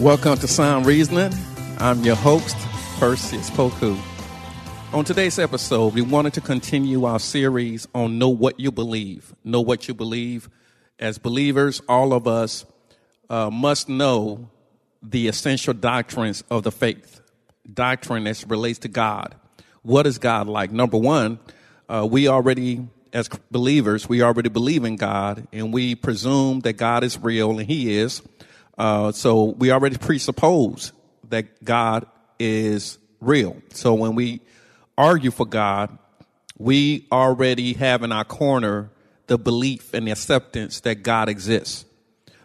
Welcome to Sound Reasoning. I'm your host, Perseus Poku. On today's episode, we wanted to continue our series on Know What You Believe. Know What You Believe. As believers, all of us uh, must know the essential doctrines of the faith, doctrine as relates to God. What is God like? Number one, uh, we already, as believers, we already believe in God and we presume that God is real and He is. Uh, so we already presuppose that God is real. So when we argue for God, we already have in our corner the belief and the acceptance that God exists.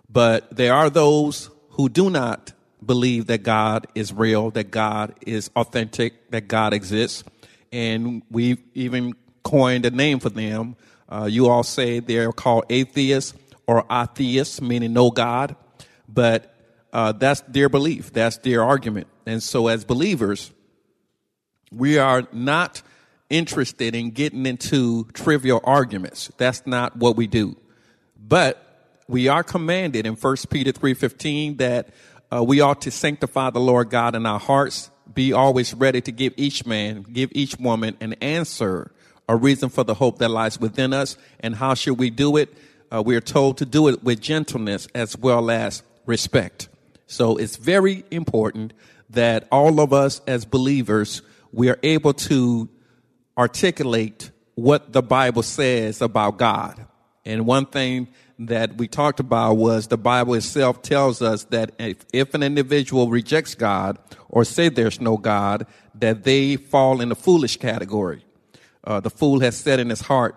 But there are those who do not believe that God is real, that God is authentic, that God exists. And we've even coined a name for them. Uh, you all say they're called atheists or atheists, meaning no God but uh, that's their belief, that's their argument. And so, as believers, we are not interested in getting into trivial arguments. That's not what we do. But we are commanded in 1 Peter 3:15 that uh, we ought to sanctify the Lord God in our hearts, be always ready to give each man, give each woman an answer, a reason for the hope that lies within us. And how should we do it? Uh, we are told to do it with gentleness as well as respect. So it's very important that all of us as believers, we are able to articulate what the Bible says about God. And one thing that we talked about was the Bible itself tells us that if, if an individual rejects God or say there's no God, that they fall in the foolish category. Uh, the fool has said in his heart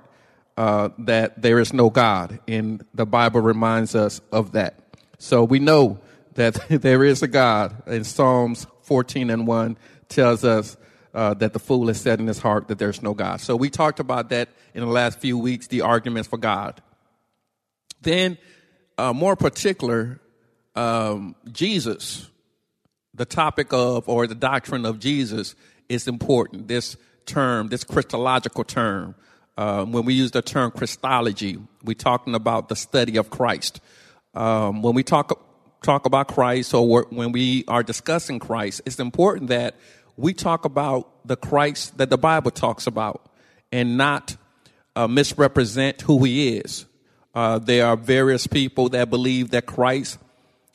uh, that there is no God, and the Bible reminds us of that. So we know that there is a God. And Psalms 14 and 1 tells us uh, that the fool has said in his heart that there's no God. So we talked about that in the last few weeks, the arguments for God. Then, uh, more particular, um, Jesus, the topic of or the doctrine of Jesus is important. This term, this Christological term, uh, when we use the term Christology, we're talking about the study of Christ. Um, when we talk talk about Christ or when we are discussing Christ, it's important that we talk about the Christ that the Bible talks about and not uh, misrepresent who he is. Uh, there are various people that believe that Christ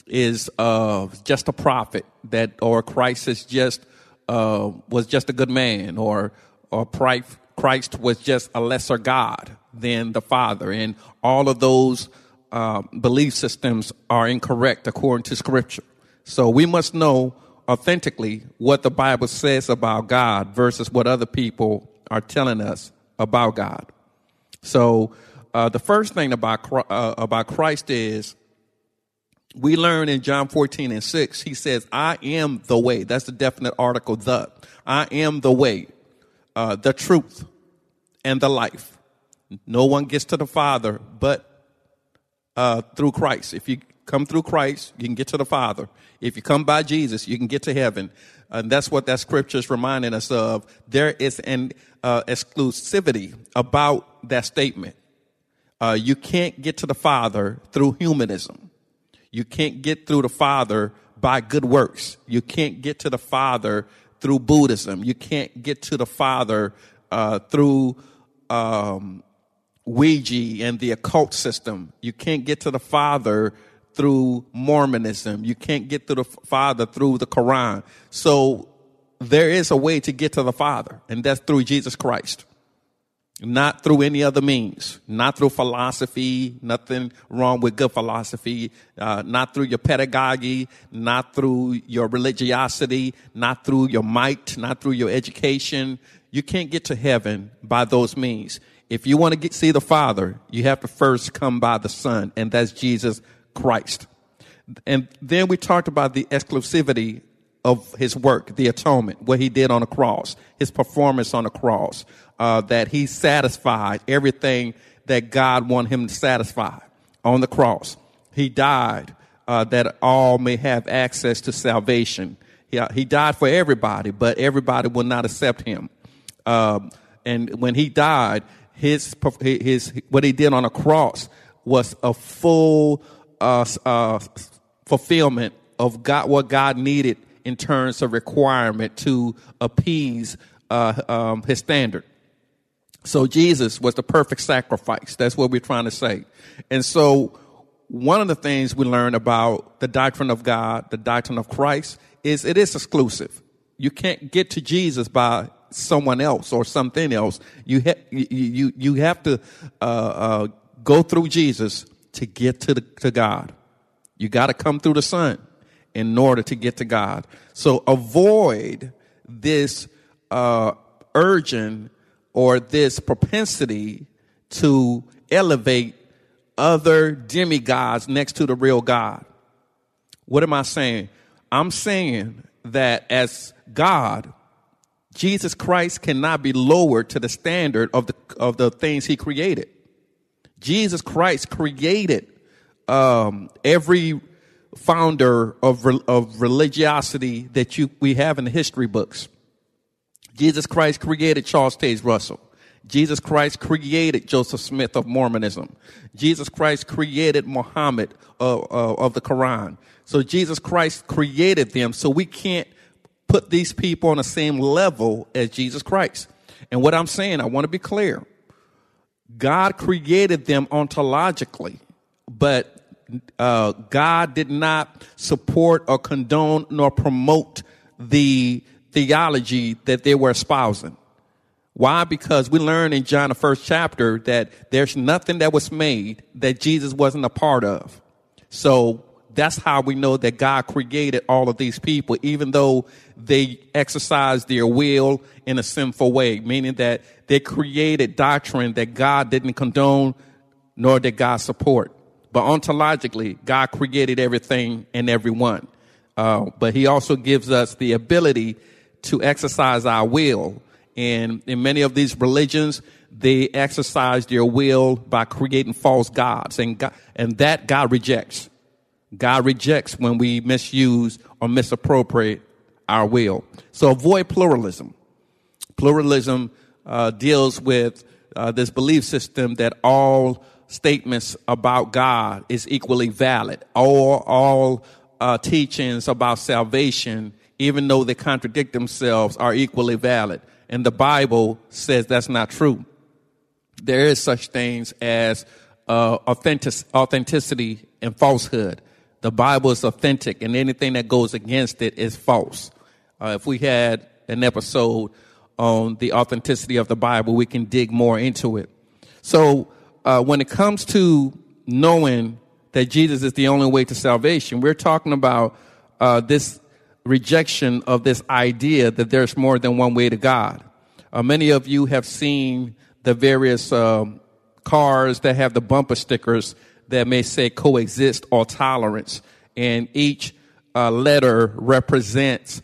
is uh, just a prophet, that or Christ is just uh, was just a good man, or or Christ was just a lesser God than the Father, and all of those uh, belief systems are incorrect according to Scripture. So we must know authentically what the Bible says about God versus what other people are telling us about God. So uh, the first thing about uh, about Christ is we learn in John 14 and 6, he says, I am the way. That's the definite article, the. I am the way, uh, the truth, and the life. No one gets to the Father but uh, through Christ. If you come through Christ, you can get to the Father. If you come by Jesus, you can get to heaven. And that's what that scripture is reminding us of. There is an uh, exclusivity about that statement. Uh, you can't get to the Father through humanism. You can't get through the Father by good works. You can't get to the Father through Buddhism. You can't get to the Father uh, through um, Ouija and the occult system. You can't get to the Father through Mormonism. You can't get to the Father through the Quran. So there is a way to get to the Father, and that's through Jesus Christ. Not through any other means, not through philosophy, nothing wrong with good philosophy, uh, not through your pedagogy, not through your religiosity, not through your might, not through your education. You can't get to heaven by those means. If you want to get, see the Father, you have to first come by the Son, and that's Jesus Christ. And then we talked about the exclusivity of his work, the atonement, what he did on the cross, his performance on the cross, uh, that he satisfied everything that God wanted him to satisfy on the cross. He died uh, that all may have access to salvation. He, uh, he died for everybody, but everybody will not accept him. Um, and when he died, his, his, what he did on the cross was a full uh, uh, fulfillment of God, what God needed in terms of requirement to appease uh, um, his standard. So Jesus was the perfect sacrifice. That's what we're trying to say. And so one of the things we learn about the doctrine of God, the doctrine of Christ, is it is exclusive. You can't get to Jesus by someone else or something else. You ha- you, you you have to uh, uh, go through Jesus to get to the, to God. You got to come through the Son in order to get to God. So avoid this uh, urging or this propensity to elevate other demigods next to the real God. What am I saying? I'm saying that as God, Jesus Christ cannot be lowered to the standard of the of the things He created. Jesus Christ created um, every founder of of religiosity that you we have in the history books. Jesus Christ created Charles Taze Russell. Jesus Christ created Joseph Smith of Mormonism. Jesus Christ created Muhammad uh, uh, of the Quran. So Jesus Christ created them. So we can't put these people on the same level as Jesus Christ. And what I'm saying, I want to be clear. God created them ontologically, but uh, God did not support or condone nor promote the theology that they were espousing. Why? Because we learn in John, the first chapter, that there's nothing that was made that Jesus wasn't a part of. So that's how we know that God created all of these people, even though they exercised their will in a sinful way, meaning that they created doctrine that God didn't condone nor did God support. But ontologically, God created everything and everyone. Uh, but He also gives us the ability to exercise our will. And in many of these religions, they exercise their will by creating false gods, and God, and that God rejects. God rejects when we misuse or misappropriate our will. So avoid pluralism. Pluralism uh, deals with uh, this belief system that all statements about God is equally valid. All all uh, teachings about salvation even though they contradict themselves, are equally valid. And the Bible says that's not true. There is such things as uh, authentic, authenticity and falsehood. The Bible is authentic, and anything that goes against it is false. Uh, if we had an episode on the authenticity of the Bible, we can dig more into it. So, uh, when it comes to knowing that Jesus is the only way to salvation, we're talking about uh, this rejection of this idea that there's more than one way to God. Uh, many of you have seen the various um, cars that have the bumper stickers that may say coexist or tolerance, and each uh, letter represents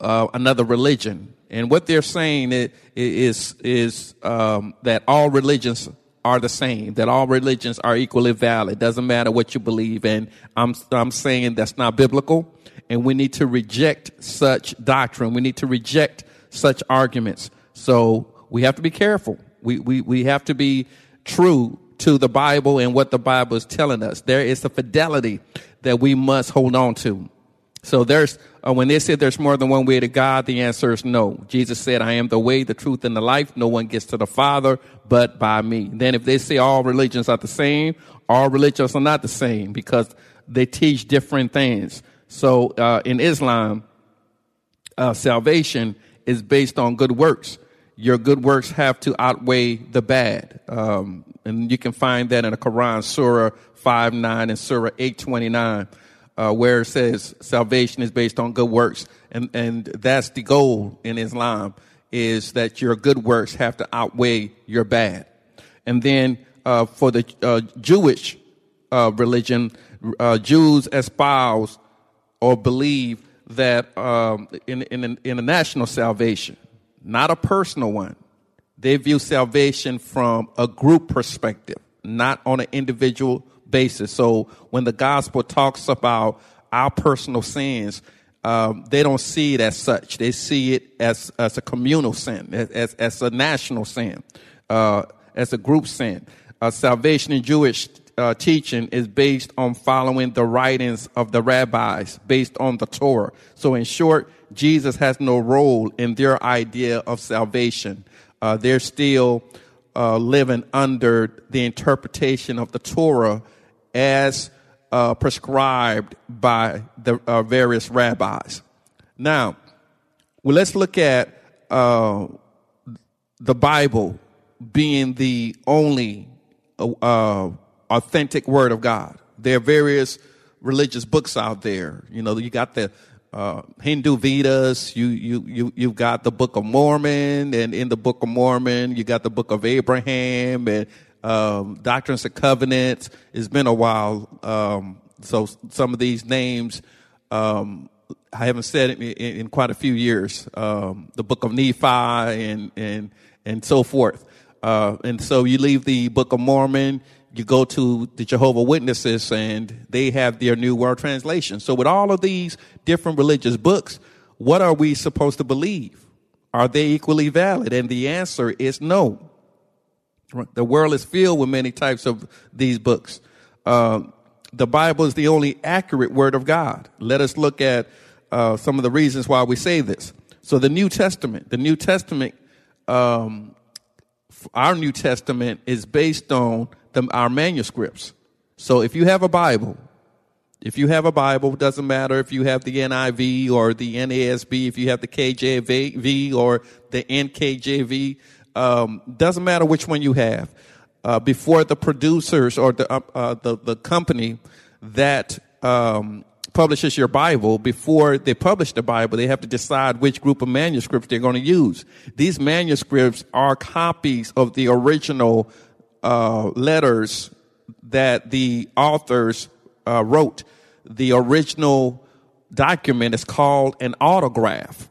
uh, another religion. And what they're saying is is, um, that all religions are the same, that all religions are equally valid. Doesn't matter what you believe. And I'm I'm saying that's not biblical and we need to reject such doctrine. We need to reject such arguments. So we have to be careful. We, we, we have to be true to the Bible and what the Bible is telling us. There is a fidelity that we must hold on to. So there's, uh, when they said there's more than one way to God, the answer is no. Jesus said, I am the way, the truth, and the life. No one gets to the Father but by me. Then if they say all religions are the same, all religions are not the same because they teach different things. So uh, in Islam, uh, salvation is based on good works. Your good works have to outweigh the bad. Um, and you can find that in the Quran, Surah 5 9 and Surah 829, uh, where it says salvation is based on good works. And, and that's the goal in Islam, is that your good works have to outweigh your bad. And then uh, for the uh, Jewish uh, religion, uh, Jews espouse or believe that um, in, in, in a national salvation, not a personal one. They view salvation from a group perspective, not on an individual basis. So when the gospel talks about our personal sins, um, they don't see it as such. They see it as, as a communal sin, as, as a national sin, uh, as a group sin. Uh, salvation in Jewish uh, teaching is based on following the writings of the rabbis, based on the Torah. So, in short, Jesus has no role in their idea of salvation. Uh, they're still uh, living under the interpretation of the Torah as uh, prescribed by the uh, various rabbis. Now, well, let's look at uh, the Bible being the only uh, authentic Word of God. There are various religious books out there. You know, you got the uh, Hindu Vedas, you, you, you, you've got the Book of Mormon, and in the Book of Mormon, you got the Book of Abraham, and um, Doctrines of Covenants. It's been a while. Um, so some of these names, um, I haven't said it in, in quite a few years. Um, the Book of Nephi and, and, and so forth. Uh, and so you leave the Book of Mormon, you go to the Jehovah Witnesses and they have their New World Translation. So with all of these different religious books, what are we supposed to believe? Are they equally valid? And the answer is no. The world is filled with many types of these books. Um, the Bible is the only accurate word of God. Let us look at uh, some of the reasons why we say this. So, the New Testament, the New Testament, um, our New Testament is based on the, our manuscripts. So, if you have a Bible, if you have a Bible, doesn't matter if you have the NIV or the NASB, if you have the KJV or the NKJV, um, doesn't matter which one you have. Uh, before the producers or the uh, uh, the, the company that um, publishes your Bible, before they publish the Bible, they have to decide which group of manuscripts they're going to use. These manuscripts are copies of the original uh, letters that the authors uh, wrote. The original document is called an autograph.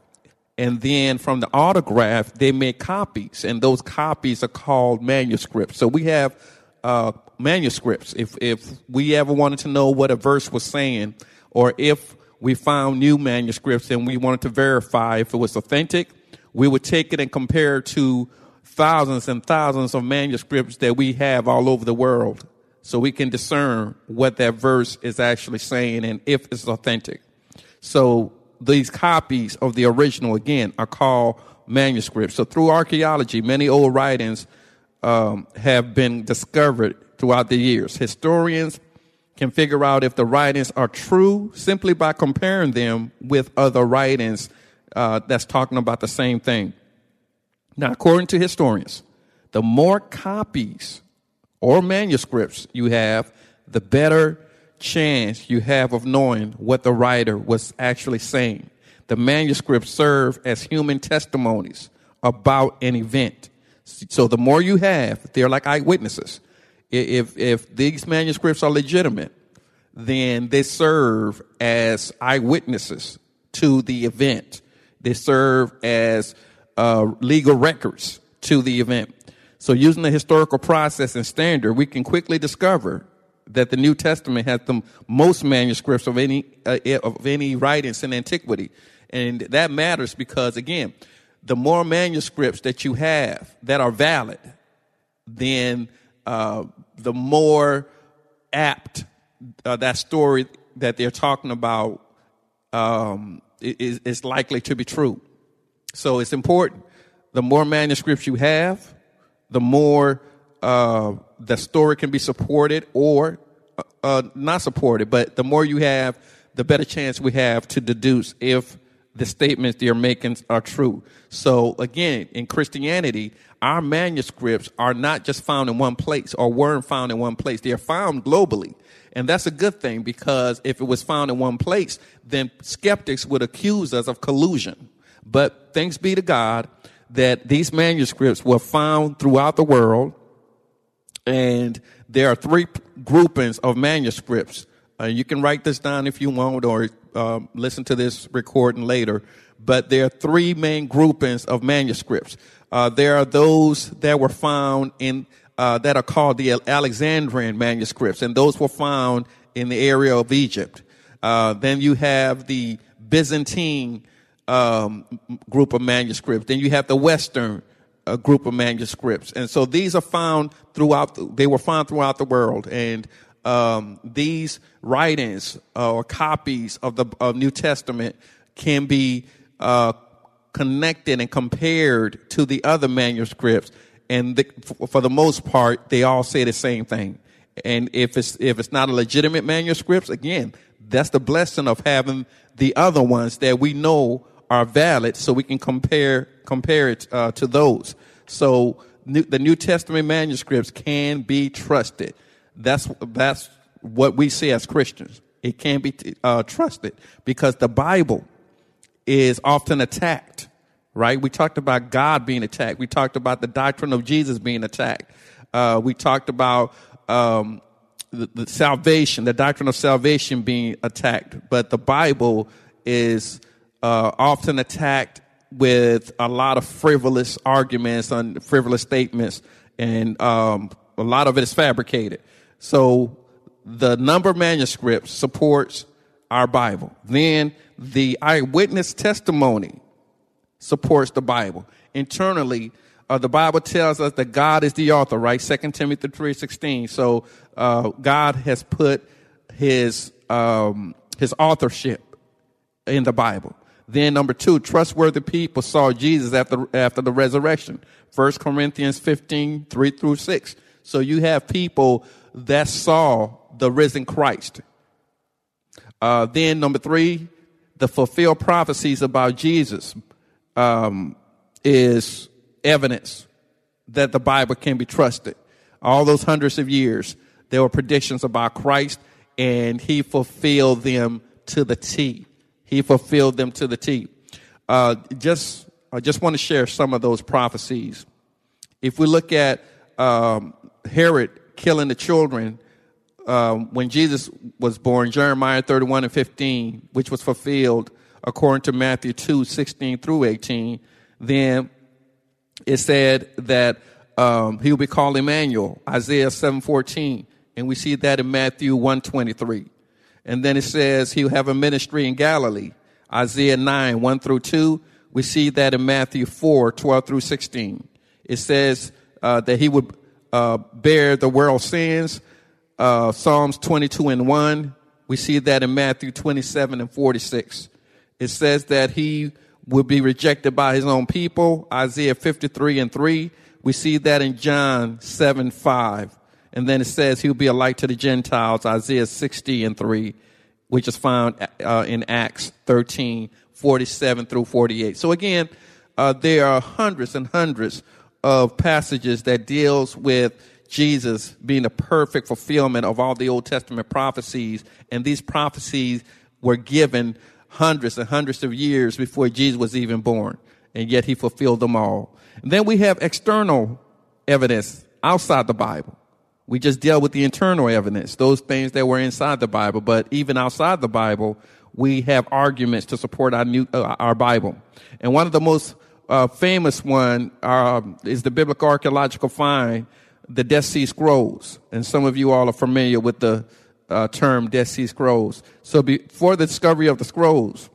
And then from the autograph they make copies. And those copies are called manuscripts. So we have uh, manuscripts. If if we ever wanted to know what a verse was saying or if we found new manuscripts and we wanted to verify if it was authentic we would take it and compare it to thousands and thousands of manuscripts that we have all over the world so we can discern what that verse is actually saying and if it's authentic so these copies of the original again are called manuscripts. So through archaeology, many old writings um, have been discovered throughout the years. Historians can figure out if the writings are true simply by comparing them with other writings uh, that's talking about the same thing. Now, according to historians, the more copies or manuscripts you have, the better chance you have of knowing what the writer was actually saying. The manuscripts serve as human testimonies about an event. So the more you have, they're like eyewitnesses. If, if these manuscripts are legitimate, then they serve as eyewitnesses to the event. They serve as uh, legal records to the event. So using the historical process and standard, we can quickly discover that the New Testament has the most manuscripts of any uh, of any writings in antiquity, and that matters because again, the more manuscripts that you have that are valid, then uh, the more apt uh, that story that they're talking about um, is, is likely to be true. So it's important. The more manuscripts you have, the more uh, the story can be supported or uh, not supported. But the more you have, the better chance we have to deduce if the statements they're making are true. So again, in Christianity, our manuscripts are not just found in one place or weren't found in one place. They are found globally. And that's a good thing because if it was found in one place, then skeptics would accuse us of collusion. But thanks be to God that these manuscripts were found throughout the world and there are three groupings of manuscripts Uh, you can write this down if you want or uh, listen to this recording later. But there are three main groupings of manuscripts. Uh, there are those that were found in uh, that are called the Alexandrian manuscripts, and those were found in the area of Egypt. Uh, then you have the Byzantine um, group of manuscripts. Then you have the Western uh, group of manuscripts, and so these are found throughout. The, they were found throughout the world, and um, these writings uh, or copies of the of New Testament can be uh, connected and compared to the other manuscripts, and the, for the most part, they all say the same thing. And if it's if it's not a legitimate manuscript, again, that's the blessing of having the other ones that we know are valid, so we can compare compare it uh, to those. So new, the New Testament manuscripts can be trusted. That's that's what we see as Christians. It can be uh, trusted because the Bible is often attacked. Right? We talked about God being attacked. We talked about the doctrine of Jesus being attacked. Uh, we talked about um, the, the salvation, the doctrine of salvation being attacked. But the Bible is uh, often attacked with a lot of frivolous arguments and frivolous statements, and um, a lot of it is fabricated. So the number manuscripts supports our Bible. Then the eyewitness testimony supports the Bible. Internally, uh, the Bible tells us that God is the author, right? Second Timothy three sixteen. So uh, God has put his um, his authorship in the Bible. Then number two, trustworthy people saw Jesus after, after the resurrection. First Corinthians 15, 3 through 6. So you have people that saw the risen Christ. Uh, then number three, the fulfilled prophecies about Jesus um, is evidence that the Bible can be trusted. All those hundreds of years, there were predictions about Christ, and he fulfilled them to the T. He fulfilled them to the T. Uh, just, I just want to share some of those prophecies. If we look at um, Herod killing the children um, when Jesus was born, Jeremiah 31 and 15, which was fulfilled according to Matthew 2, 16 through 18, then it said that um, he will be called Emmanuel, Isaiah 7, 14, and we see that in Matthew 1, 23. And then it says he'll have a ministry in Galilee. Isaiah 9, 1 through 2. We see that in Matthew 4, 12 through 16. It says uh, that he would uh, bear the world's sins. Uh, Psalms 22 and 1. We see that in Matthew 27 and 46. It says that he would be rejected by his own people. Isaiah 53 and 3. We see that in John 7, 5. And then it says he'll be a light to the Gentiles, Isaiah 60 and 3, which is found uh, in Acts 13, 47 through 48. So again, uh, there are hundreds and hundreds of passages that deals with Jesus being the perfect fulfillment of all the Old Testament prophecies. And these prophecies were given hundreds and hundreds of years before Jesus was even born. And yet he fulfilled them all. And then we have external evidence outside the Bible. We just deal with the internal evidence, those things that were inside the Bible. But even outside the Bible, we have arguments to support our new, uh, our Bible. And one of the most uh, famous one uh, is the biblical archaeological find, the Dead Sea Scrolls. And some of you all are familiar with the uh, term Dead Sea Scrolls. So before the discovery of the scrolls,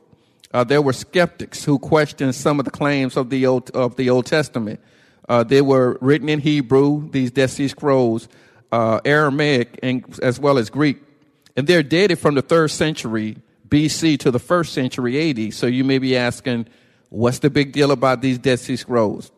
uh, there were skeptics who questioned some of the claims of the Old, of the Old Testament. Uh, they were written in Hebrew, these Dead Sea Scrolls, uh, Aramaic, and, as well as Greek. And they're dated from the third century BC to the first century AD. So you may be asking, what's the big deal about these Dead Sea Scrolls?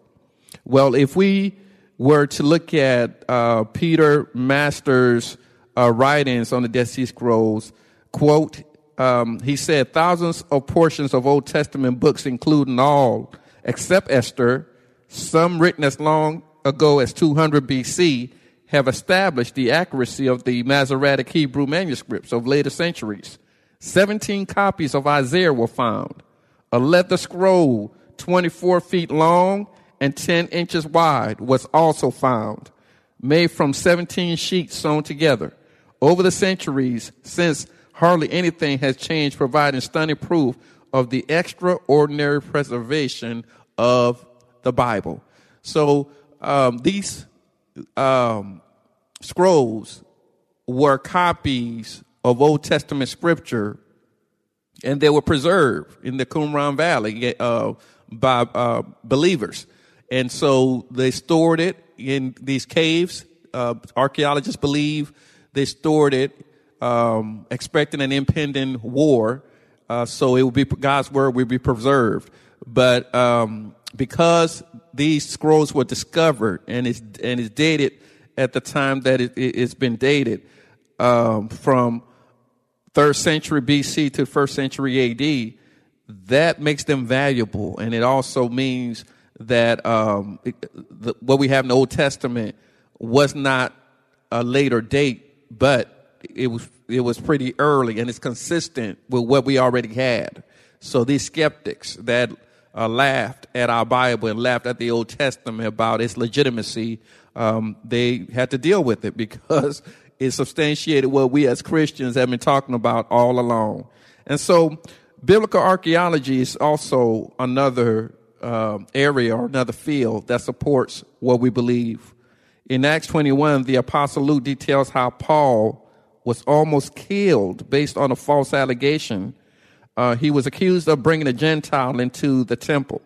Well, if we were to look at uh, Peter Masters' uh, writings on the Dead Sea Scrolls, quote, um, he said, thousands of portions of Old Testament books, including all except Esther, some written as long ago as 200 BC, have established the accuracy of the Masoretic Hebrew manuscripts of later centuries. 17 copies of Isaiah were found. A leather scroll 24 feet long and 10 inches wide was also found, made from 17 sheets sewn together. Over the centuries, since hardly anything has changed, providing stunning proof of the extraordinary preservation of the Bible. So um, these um, scrolls were copies of Old Testament scripture, and they were preserved in the Qumran Valley uh, by uh, believers. And so they stored it in these caves. Uh, archaeologists believe they stored it um, expecting an impending war. Uh, so it would be God's word would be preserved. But um, because these scrolls were discovered and it's and it's dated at the time that it, has been dated um, from third century BC to first century AD, that makes them valuable, and it also means that um, it, the, what we have in the Old Testament was not a later date, but it was it was pretty early, and it's consistent with what we already had. So these skeptics that uh, laughed at our Bible and laughed at the Old Testament about its legitimacy, um, they had to deal with it because it substantiated what we as Christians have been talking about all along. And so, biblical archaeology is also another uh, area or another field that supports what we believe. In Acts 21, the Apostle Luke details how Paul was almost killed based on a false allegation uh, he was accused of bringing a Gentile into the temple.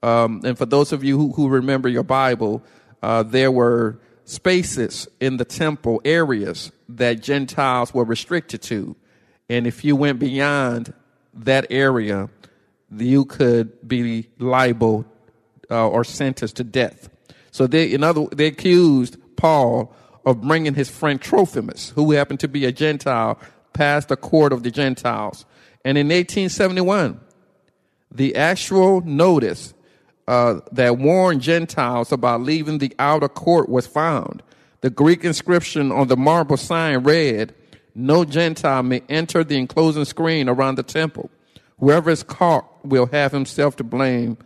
Um, and for those of you who, who remember your Bible, uh, there were spaces in the temple areas that Gentiles were restricted to. And if you went beyond that area, you could be liable uh, or sentenced to death. So they, in other, they accused Paul of bringing his friend Trophimus, who happened to be a Gentile, past the court of the Gentiles. And in 1871, the actual notice uh, that warned Gentiles about leaving the outer court was found. The Greek inscription on the marble sign read, No Gentile may enter the enclosing screen around the temple. Whoever is caught will have himself to blame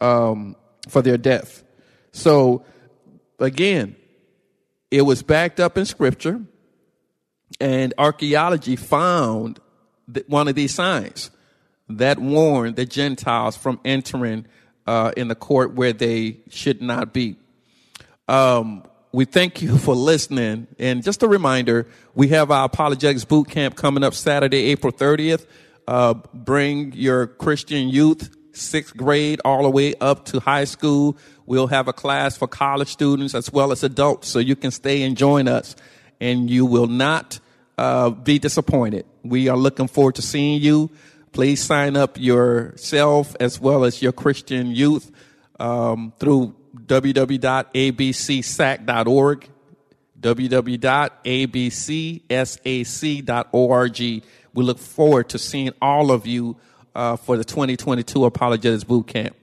um, for their death. So, again, it was backed up in scripture, and archaeology found one of these signs that warned the Gentiles from entering uh, in the court where they should not be. Um, we thank you for listening. And just a reminder, we have our apologetics boot camp coming up Saturday, April 30th. Uh, bring your Christian youth, sixth grade, all the way up to high school. We'll have a class for college students as well as adults, so you can stay and join us. And you will not uh, be disappointed. We are looking forward to seeing you. Please sign up yourself as well as your Christian youth um, through www.abcsac.org, www.abcsac.org. We look forward to seeing all of you uh, for the 2022 Apologetics Boot Camp.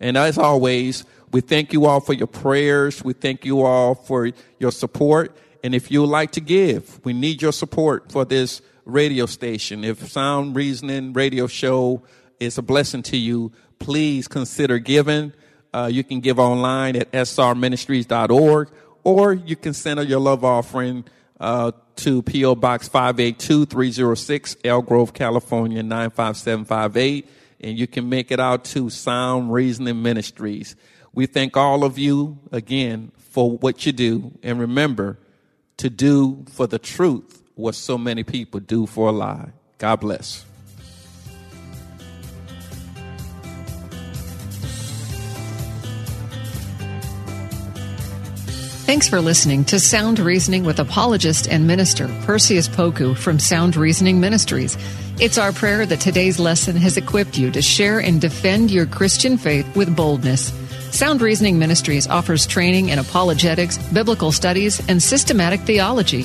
And as always, we thank you all for your prayers. We thank you all for your support. And if you would like to give, we need your support for this radio station. If Sound Reasoning Radio Show is a blessing to you, please consider giving. Uh, you can give online at srministries.org or you can send your love offering uh, to P.O. Box 582306, Elk Grove, California 95758. And you can make it out to Sound Reasoning Ministries. We thank all of you again for what you do. And remember, to do for the truth what so many people do for a lie. God bless. Thanks for listening to Sound Reasoning with apologist and minister Perseus Poku from Sound Reasoning Ministries. It's our prayer that today's lesson has equipped you to share and defend your Christian faith with boldness. Sound Reasoning Ministries offers training in apologetics, biblical studies, and systematic theology.